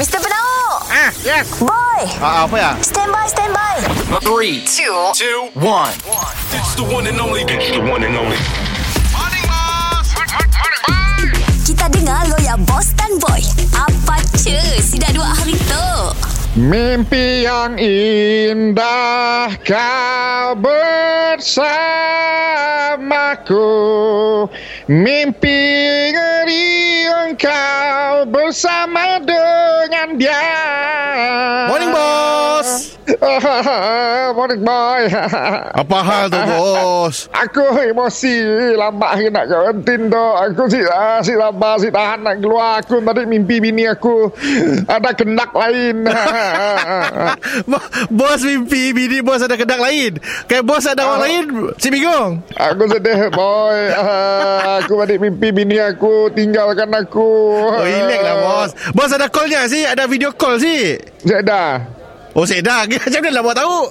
Mr. Penau Ah, yes. Boy Ah, apa ya? Stand by, stand by Three, Two two, one. It's the one and only. It's the one and only. Kita dengar lo ya Boss dan Boy Apa cu Si dah dua hari tu Mimpi yang indah kau bersamaku Mimpi ngeri engkau bersama dengan dia. Morning, bos. Morning boy. Apa hal tu, bos? Aku emosi. Lambat hari nak karantin tu Aku si, ah, si sabar Si tahan nak keluar. Aku tadi mimpi bini aku. Ada kendak lain. Bo- bos mimpi bini bos ada kedak lain. Kayak bos ada orang lain, si bingung. Aku sedih boy. Ah, Aku tadi mimpi bini aku. Tinggalkan aku. Oh, relax lah, bos. Bos ada callnya si, ada video call si. Saya dah Oh, saya dah. Macam mana lah buat tahu?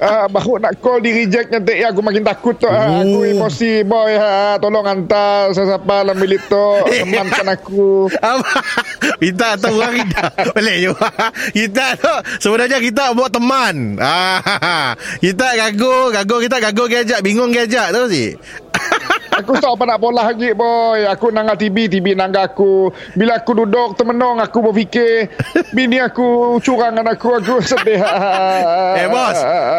Ah, baru nak call di reject nanti ya aku makin takut tu. Ah, aku Oh. emosi boy ha. Tolong hantar siapa dalam bilik tu temankan aku. Minta tahu orang kita Boleh juga Kita tu Sebenarnya kita buat teman ah, Kita gagu Gagu kita gagu gajak Bingung gajak tu si Aku tak apa nak pola lagi boy. Aku nangga TV, TV nangga aku. Bila aku duduk temenong aku berfikir bini aku curangan aku, aku sedih. Eh bos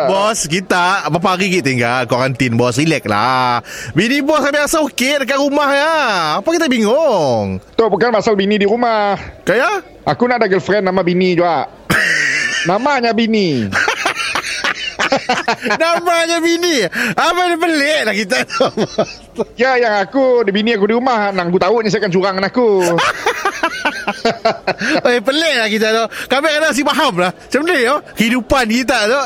Bos kita Berapa hari kita tinggal Kuarantin bos Relax lah Bini bos biasa okey Dekat rumah ya Apa kita bingung Tu bukan pasal bini di rumah. Kayak Aku nak ada girlfriend nama bini juga. Namanya bini. Namanya bini. Apa ni pelik lah kita tu Ya yang aku Di bini aku di rumah Nang aku tahu ni saya akan curangan aku. Eh pelik lah kita tu. Kami kena si faham lah. Macam mana yo Kehidupan kita tu.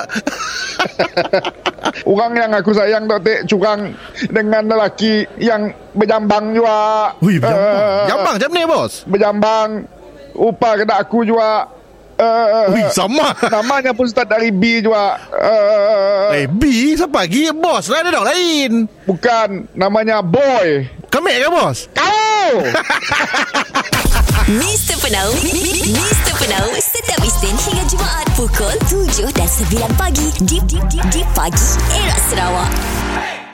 Orang yang aku sayang tu Tek curang Dengan lelaki Yang berjambang juga. Wih jambang Eh, Jambang macam mana bos? Berjambang Upah kena aku juga uh, Wih sama. Namanya pun start dari B juga. Uh, Eh B? Siapa? Lagi Bos. Lah ada orang lain. Bukan. Namanya Boy. Kemek ke bos. Kau. Mr. Penau. Mr. Penau Setiap Isnin hingga Jumaat Pukul 7 dan 9 pagi Di, di, di, di pagi Era Sarawak